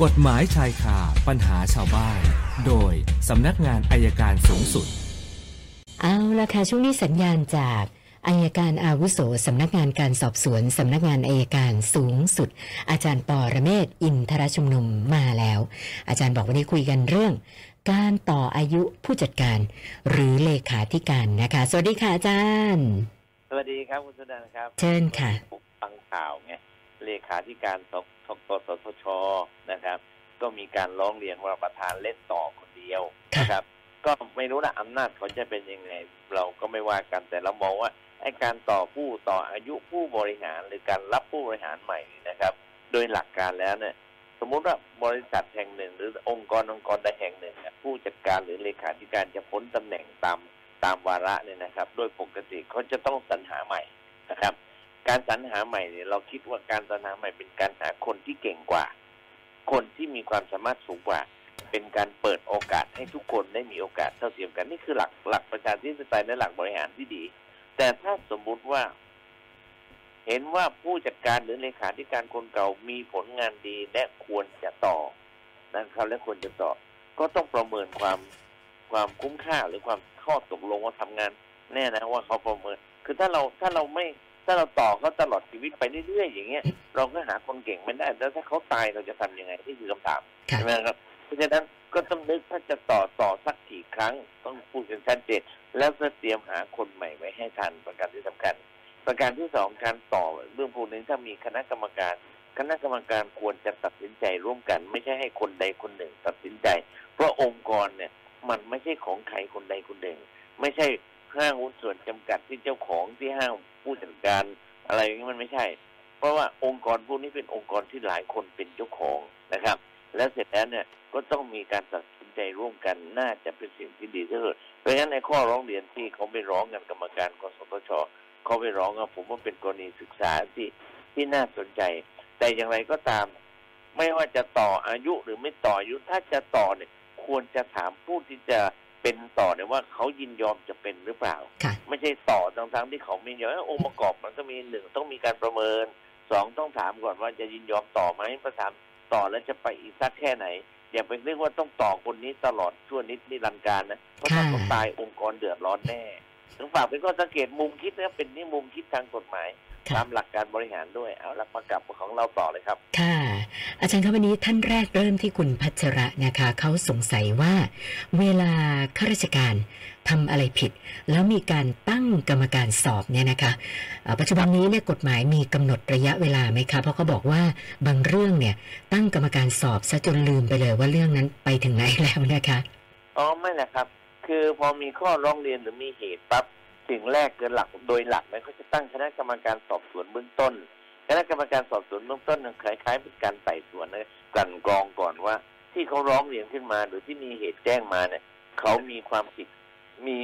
กฎหมายชายคาปัญหาชาวบ้าน โดยสำนักงานอัยการสูงสุด เอาละค่ะช่วงนี้สัญญาณจากอัยการอาวุโสสำนักงานการสอบสวนสำนักงานอัยการสูงสุด อาจารย์ปอระเมศวร์อินทรชุมนุมมาแล้ว อาจารย์บอกวันนี้คุยกันเรื่อง การต่ออายุผู้จัดการ หรือเลขาธิการนะคะ สวัสดีค่ะอาจารย์ สวัสดีครับคุณสุนันท์ครับ เชิญค่ะผมฟังข่าวไง เลขาธิการสกสทชนะครับ ก็มีการร้องเรียนว่าประธานเล่นต่อคนเดียวนะครับ ก็ไม่รู้นะอำนาจเขาจะเป็นยังไง เราก็ไม่ว่ากันแต่เรามองว่าไอ้การต่อผู้ต่ออายุผู้บริหารหรือการรับผู้บริหารใหม่นะครับ โดยหลักการแล้วเนี่ยสมมุติว่าบริษัทแห่งหนึ่ง หรือองค์กรองค์กรใดแห่งหนึ่ง ผู้จัดการหรือเลขาธิการจะพ้นตำแหน่งตามตามวาระเนี่ยนะครับ โดยปกติเขาจะต้องสรรหาใหม่นะครับ การสรรหาใหม่เนี่ยเราคิดว่าการสรรหาใหม่เป็นการหาคนที่เก่งกว่า คนที่มีความสามารถสูงกว่า เป็นการเปิดโอกาสให้ทุกคนได้มีโอกาสเท่าเทียมกันนี่คือหลักหลักประชาธิปไตยและหลักบริหารที่ดี แต่ถ้าสมมุติว่า เห็นว่าผู้จัดการหรือเลขาธิการคนเก่ามีผลงานดีและควรจะต่อนะครับและควรจะต่อ ก็ต้องประเมินความความคุ้มค่าหรือความข้อตกลงว่าทำงาน แน่นะว่าเขาประเมิน คือถ้าเราถ้าเราไม่ ถ้าเราต่อเขาตลอดชีวิตไปเรื่อยๆอย่างเงี้ยเราก็หาคนเก่งไม่ได้ แล้วถ้าเขาตายเราจะทำยังไงนี่คือคำถามค่ะใช่ไหมครับเพราะฉะนั้นก็ต้องนึกถ้าจะต่อต่อสักกี่ครั้ง ต้องพูดกันชัดเจนแล้วก็เตรียมหาคนใหม่ไว้ให้ทันประการที่สำคัญ ประการที่สองการต่อเรื่องพวกนี้ถ้ามีคณะกรรมการ คณะกรรมการควรจะตัดสินใจร่วมกัน ไม่ใช่ให้คนใดคนหนึ่งตัดสินใจ เพราะองค์กรเนี่ยมันไม่ใช่ของใครคนใดคนหนึ่ง ไม่ใช่ ห้างหุ้นส่วนจำกัดที่เจ้าของที่ห้างผู้จัดการอะไรอย่างนี้มันไม่ใช่ เพราะว่าองค์กรพวกนี้เป็นองค์กรที่หลายคนเป็นเจ้าของนะครับ แล้วเสร็จแล้วเนี่ยก็ต้องมีการตัดสินใจร่วมกันน่าจะเป็นสิ่งที่ดีที่สุดเพราะฉะนั้นในข้อร้องเรียนที่เขาไปร้องกันกรรมการกสทชเขาไปร้องอะผมว่าเป็นกรณีศึกษาที่ที่น่าสนใจ แต่อย่างไรก็ตาม ไม่ว่าจะต่ออายุหรือไม่ต่ออายุถ้าจะต่อเนี่ยควรจะถามผู้ที่จะ เป็นต่อเนี่ยว่าเขายินยอมจะเป็นหรือเปล่าค่ะไม่ใช่ต่อทั้งๆที่เขาไม่ยอมเอ้ยองค์ประกอบมันก็มีหนึ่งต้องมีการประเมินสองต้องถามก่อนว่าจะยินยอมต่อไหมประถามต่อแล้วจะไปอีกสักแค่ไหน อย่าไปเรียกว่าต้องต่อคนนี้ตลอดชั่วนิดนิรันดร์การนะเพราะถ้าค่ะเขาตายองค์กรเดือดร้อนแน่ถึงฝากเป็นข้อสังเกตมุมคิดนะเป็นนี่มุมคิดทางกฎหมายค่ะตามหลักการบริหารด้วยเอาหลักประกับของเราต่อเลยครับ ค่ะ อาจารย์ครับวันนี้ท่านแรกเริ่มที่คุณพัชระนะคะเขาสงสัยว่าเวลาข้าราชการทำอะไรผิด แล้วมีการตั้งกรรมการสอบเนี่ยนะคะปัจจุบันนี้เนี่ยกฎหมายมีกำหนดระยะเวลาไหมคะเพราะเขาบอกว่าบางเรื่องเนี่ยตั้งกรรมการสอบซะจนลืมไปเลยว่าเรื่องนั้นไปถึงไหนแล้วนะคะอ๋อไม่แหละครับ คือพอมีข้อร้องเรียนหรือมีเหตุปั๊บสิ่งแรกคือหลักโดยหลักเนี่ยเขาจะตั้งคณะกรรมการสอบสวนเบื้องต้น ณะกรรมการสอบสวนเบื้องต้นเนี่ยคล้ายๆเป็นการไต่สวนนะกันกรองก่อนว่า ที่เขาร้องเรียนขึ้นมา หรือที่มีเหตุแจ้งมาเนี่ย เขามีความผิดมี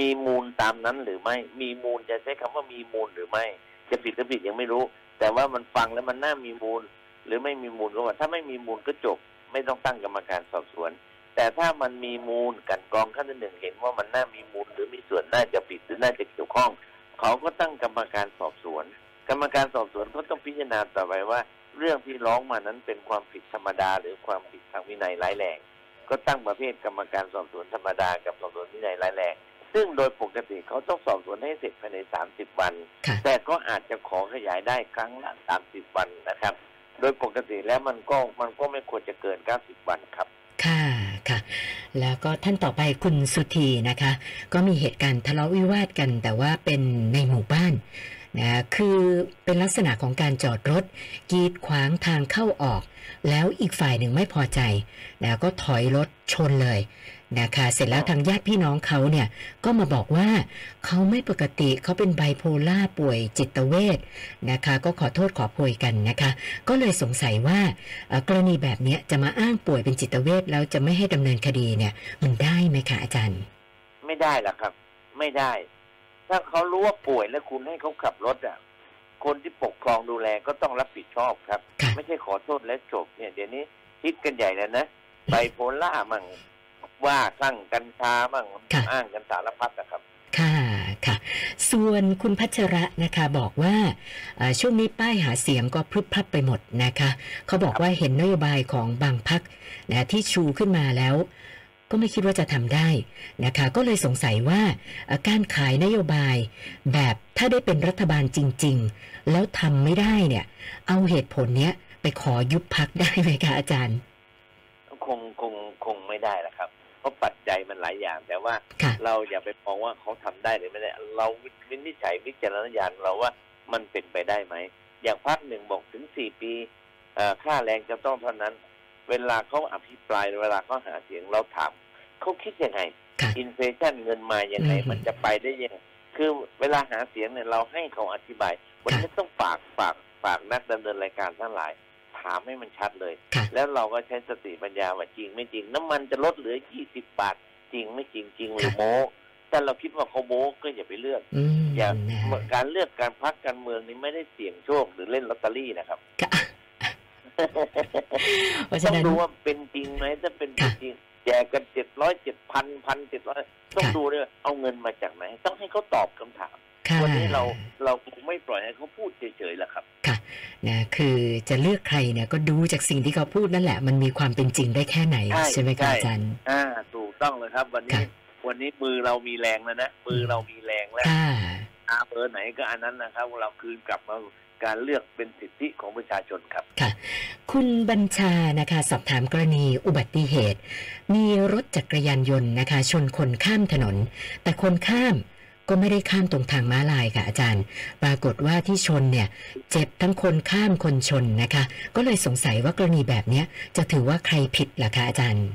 มีมูลตามนั้นหรือไม่ มีมูลจะใช้คำว่ามีมูลหรือไม่ จะผิดหรือผิดยังไม่รู้ แต่ว่ามันฟังแล้วมันน่ามีมูล หรือไม่มีมูลก็ว่า ถ้าไม่มีมูลก็จบ ไม่ต้องตั้งกรรมการสอบสวน แต่ถ้ามันมีมูลกันกรองขั้นที่หนึ่งเห็นว่ามันน่ามีมูล หรือมีส่วนน่าจะผิดหรือน่าจะเกี่ยวข้อง เขาก็ตั้งกรรมการสอบสวน กรรมการสอบสวนก็ต้องพิจารณาต่อไปว่า เรื่องที่ร้องมานั้นเป็นความผิดธรรมดา หรือความผิดทางวินัยร้ายแรง ก็ตั้งประเภทกรรมการสอบสวนธรรมดากับสอบสวนวินัยร้ายแรง ซึ่งโดยปกติเขาต้องสอบสวนให้เสร็จภายใน 30 วันค่ะแต่ก็อาจจะขอขยายได้ครั้งละ 30 วันนะครับ โดยปกติแล้วมันก็มันก็ไม่ควรจะเกิน 90 วันครับค่ะค่ะ แล้วก็ท่านต่อไปคุณสุธีนะคะ ก็มีเหตุการณ์ทะเลาะวิวาทกัน แต่ว่าเป็นในหมู่บ้าน นะคือเป็นลักษณะของการจอดรถ กีดขวางทางเข้าออก แล้วอีกฝ่ายหนึ่งไม่พอใจนะก็ถอยรถชนเลยนะคะเสร็จแล้วทางญาติพี่น้องเขาเนี่ยก็มาบอกว่าเขาไม่ปกติเขาเป็นไบโพล่าป่วยจิตเวชนะคะก็ขอโทษขอโพยกันนะคะ ก็เลยสงสัยว่ากรณีแบบนี้จะมาอ้างป่วยเป็นจิตเวชแล้วจะไม่ให้ดำเนินคดีเนี่ยมันได้ไหมคะอาจารย์ ไม่ได้หรอกครับ ไม่ได้ ถ้าเขารู้ว่าป่วยแล้วคุณให้เขาขับรถอะ คนที่ปกครองดูแลก็ต้องรับผิดชอบครับค่ะไม่ใช่ขอโทษและจบเนี่ย เดี๋ยวนี้คิดกันใหญ่แล้วนะไบโพล่ามั่งว่าคลั่งกัญชามั่งค่ะอ้างกันสารพัดนะครับ ค่ะค่ะ ส่วนคุณพัชระนะคะบอกว่าเอ่อช่วงนี้ป้ายหาเสียงก็พรึบพรับไปหมดนะคะ เขาบอกว่าเห็นนโยบายของบางพักนะที่ชูขึ้นมาแล้ว ก็ไม่คิดว่าจะทำได้นะคะ ก็เลยสงสัยว่าเอ่อการขายนโยบาย แบบถ้าได้เป็นรัฐบาลจริง ๆ แล้วทำไม่ได้เนี่ย เอาเหตุผลเนี้ยไปขอยุบพักได้ไหมคะอาจารย์ คงคงคงไม่ได้ละครับ เพราะปัจจัยมันหลายอย่าง แต่ว่าค่ะเราอย่าไปมองว่าเขาทำได้หรือไม่ได้ เราวินิจฉัยวิจารณญาณเราว่ามันเป็นไปได้ไหม อย่างพักหนึ่งบอกถึงสี่ปีเอ่อค่าแรงจะต้องเท่านั้น เวลาเขาอภิปรายเวลาเขาหาเสียงเราถามเขาคิดยังไงค่ะอินเฟชันเงินมายังไงอืมมันจะไปได้ยังไงคือเวลาหาเสียงเนี่ยเราให้เขาอธิบายวันนี้ต้องฝากฝากฝากนักดำเนินรายการทั้งหลาย ถามให้มันชัดเลยค่ะแล้วเราก็ใช้สติปัญญาว่าจริงไม่จริง น้ำมันจะลดเหลือ20บาท จริงไม่จริงจริงหรือโม้แต่เราคิดว่าเขาโม้ก็อย่าไปเลือกอืมอย่านะฮะการเลือกการพักการเมืองนี่ไม่ได้เสี่ยงโชคหรือเล่นลอตเตอรี่นะครับค่ะเพราะ ต้ฉะองนั้นดูว่าเป็นจริงไหมถ้าเป็นค่ะจริงแจกกันเจ็ดร้อยเจ็ดพันพันเจ็ดร้อยต้องค่ะดูด้วยว่าเอาเงินมาจากไหน ต้องให้เขาตอบคำถามค่ะวันนี้เราเราคงไม่ปล่อยให้เขาพูดเฉยๆละครับนะคือจะเลือกใครเนี่ยก็ดูจากสิ่งที่เขาพูดนั่นแหละ มันมีความเป็นจริงได้แค่ไหน ใช่ใช่ไหมใช่คะอาจารย์อ่าถูกต้องเลยครับ วันนี้ค่ะวันนี้มือเรามีแรงแล้วนะมือเรามีแรงแล้วค่ะอาเบอร์ไหนก็อันนั้นนะครับ เราคืนกลับมาการเลือกเป็นสิทธิของประชาชนครับค่ะ คุณบัญชานะคะ สอบถามกรณีอุบัติเหตุ มีรถจักรยานยนต์นะคะ ชนคนข้ามถนน แต่คนข้ามก็ไม่ได้ข้ามตรงทางม้าลายค่ะอาจารย์ ปรากฏว่าที่ชนเนี่ย เจ็บทั้งคนข้ามคนชนนะคะ ก็เลยสงสัยว่ากรณีแบบนี้จะถือว่าใครผิดล่ะคะอาจารย์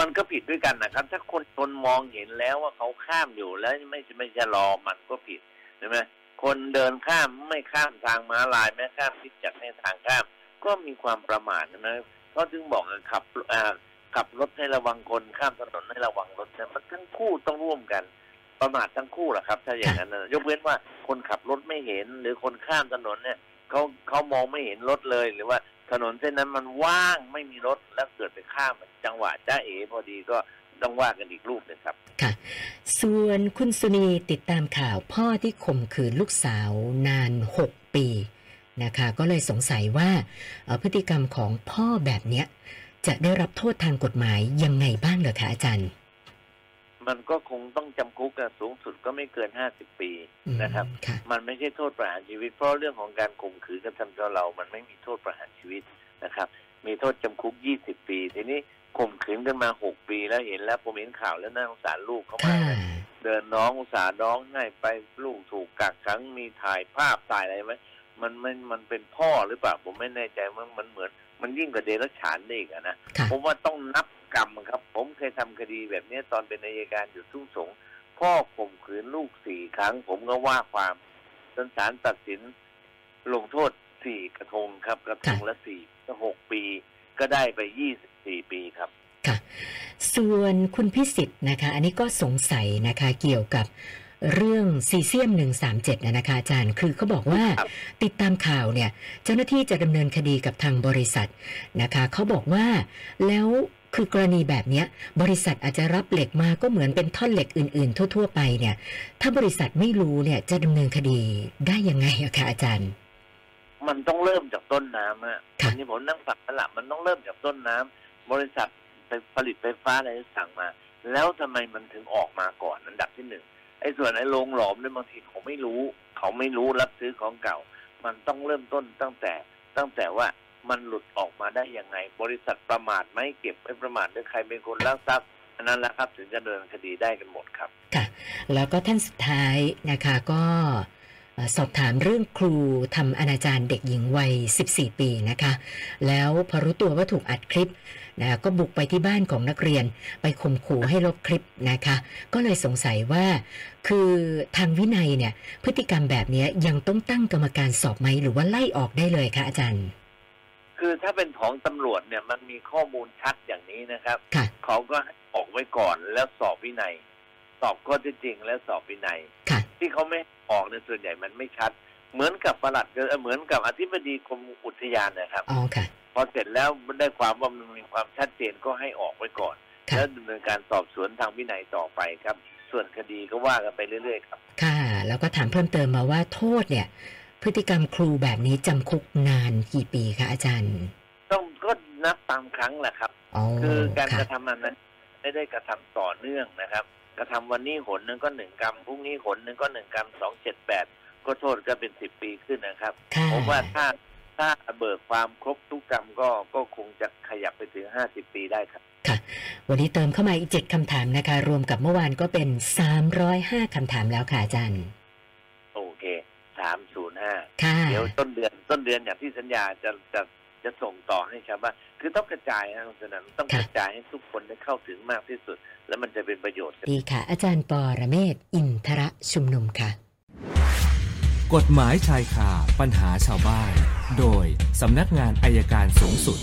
มันก็ผิดด้วยกันนะครับ ถ้าคนชนมองเห็นแล้วว่าเขาข้ามอยู่แล้วไม่ไม่ชะลอมันก็ผิดใช่ไหมคนเดินข้ามไม่ข้ามทางม้าลายไม่ข้ามที่จัดให้ทางข้าม ก็มีความประมาทนะเขาถึงบอกขับขับรถให้ระวังคนข้ามถนนให้ระวังรถแต่มันทั้งคู่ต้องร่วมกัน ประมาททั้งคู่แหละครับ ถ้าอย่างนั้นนะยกเว้นว่าคนขับรถไม่เห็นหรือคนข้ามถนนเนี่ย เขาเขามองไม่เห็นรถเลย หรือว่าถนนเส้นนั้นมันว่างไม่มีรถแล้วเกิดไปข้ามจังหวะจ้าเอ๋พอดีก็ต้องว่ากันอีกรูปนึงครับ ค่ะ ส่วนคุณสุนีติดตามข่าวพ่อที่ข่มขืนลูกสาวนาน 6 ปีนะคะ ก็เลยสงสัยว่าพฤติกรรมของพ่อแบบเนี้ยจะได้รับโทษทางกฎหมายยังไงบ้างเหรอคะอาจารย์ มันก็คงต้องจำคุกกันสูงสุดก็ไม่เกินห้าสิบปีอืมนะครับค่ะมันไม่ใช่โทษประหารชีวิต เพราะเรื่องของการข่มขืนกระทำชำเรา มันไม่มีโทษประหารชีวิตนะครับ มีโทษจำคุกยี่สิบปี ทีนี้ข่มขืนกันมาหกปีแล้วเห็นแล้วผมเห็นข่าวแล้วน่าสงสารลูกเขามาค่ะกเลยเดินน้องอุตส่าห์น้องง่ายไปลูกถูกกักขังมีถ่ายภาพถ่ายอะไรไหมมันมันมันเป็นพ่อหรือเปล่าผมไม่แน่ใจมันมันเหมือน มันยิ่งกว่าเดรัจฉานได้อีกอะนะค่ะผมว่าต้องนับ กรรมครับ ผมเคยทำคดีแบบนี้ตอนเป็นนายการอยู่ทุ่งสงพ่อข่มขืนลูกสี่ครั้ง ผมก็ว่าความจนศาลตัดสินลงโทษสี่กระทงครับ กระทงละสี่ก็หกปี ก็ได้ไปยี่สิบสี่ปีครับค่ะ ส่วนคุณพิสิทธิ์นะคะ อันนี้ก็สงสัยนะคะเกี่ยวกับเรื่องซีเซียม 137นะนะคะอาจารย์ คือเขาบอกว่าครับติดตามข่าวเนี่ย เจ้าหน้าที่จะดำเนินคดีกับทางบริษัทนะคะเขาบอกว่าแล้ว คือกรณีแบบเนี้ยบริษัทอาจจะรับเหล็กมาก็เหมือนเป็นท่อนเหล็กอื่น ๆ ทั่ว ๆ ไปเนี่ย ถ้าบริษัทไม่รู้เนี่ยจะดำเนินคดีได้ยังไงอะคะอาจารย์ มันต้องเริ่มจากต้นน้ำฮะค่ะวันนี้ผมนั่งฝักตละมันต้องเริ่มจากต้นน้ำบริษัทไปผลิตไฟฟ้าอะไรสั่งมา แล้วทำไมมันถึงออกมาก่อนอันดับที่หนึ่งไอ้ส่วนไอ้โรงหลอมเนี่ยบางทีเขาไม่รู้ เขาไม่รู้รับซื้อของเก่า มันต้องเริ่มต้นตั้งแต่ตั้งแต่ว่า มันหลุดออกมาได้ยังไง บริษัทประมาทไหมเก็บไม่ประมาทหรือใครเป็นคนลักทรัพย์อันนั้นแหละครับถึงจะเดินคดีได้กันหมดครับ ค่ะ แล้วก็ท่านสุดท้ายนะคะก็สอบถามเรื่องครูทำอนาจารเด็กหญิงวัย 14 ปีนะคะ แล้วพอรู้ตัวว่าถูกอัดคลิปนะก็บุกไปที่บ้านของนักเรียน ไปข่มขู่ให้ลบคลิปนะคะ ก็เลยสงสัยว่า คือทางวินัยเนี่ย พฤติกรรมแบบนี้ยังต้องตั้งกรรมการสอบไหมหรือว่าไล่ออกได้เลยคะอาจารย์ คือถ้าเป็นของตำรวจเนี่ยมันมีข้อมูลชัดอย่างนี้นะครับค่ะเขาก็ให้ออกไว้ก่อนแล้วสอบวินัย สอบข้อเท็จจริงแล้วสอบวินัยค่ะที่เขาไม่ออกในยส่วนใหญ่มันไม่ชัด เหมือนกับประหลัดเอ่อเหมือนกับอธิบดีกรมอุทยานนะครับอ๋อค่ะพอเสร็จแล้วมันได้ความว่ามันมีความชัดเจนก็ให้ออกไว้ก่อนค่ะแล้วดำเนินการสอบสวนทางวินัยต่อไปครับ ส่วนคดีก็ว่ากันไปเรื่อยๆครับ ค่ะ แล้วก็ถามเพิ่มเติมมาว่าโทษเนี่ย พฤติกรรมครูแบบนี้จำคุกนานกี่ปีคะอาจารย์ ต้องก็นับตามครั้งแหละครับอ๋อคือการกค่ะระทำอันนั้นไม่ได้กระทำต่อเนื่องนะครับ กระทำวันนี้หนหนึ่งก็หนึ่งกรรมพรุ่งนี้หนหนึ่งก็หนึ่งกรรมสองเจ็ดแปดก็โทษก็เป็นสิบปีขึ้นนะครับค่ะผมว่าถ้าถ้าเบิกความครบทุกกรรมก็ก็คงจะขยับไปถึงห้าสิบปีได้ครับค่ะ วันนี้เติมเข้ามาอีกเจ็ดคำถามนะคะ รวมกับเมื่อวานก็เป็น305คำถามแล้วค่ะอาจารย์ โอเคสามศูนย์ ห้าค่ะเดี๋ยวต้นเดือนต้นเดือนอย่างที่สัญญาจะจะจะส่งต่อให้ชาวบ้านคือต้องกระจายนะคุณสนันต้องค่ะกระจายให้ทุกคนได้เข้าถึงมากที่สุด แล้วมันจะเป็นประโยชน์กับดีค่ะ อาจารย์ปอระเมศอินทระชุมนุมค่ะ กฎหมายชายคาปัญหาชาวบ้าน โดยสำนักงานอายการสูงสุด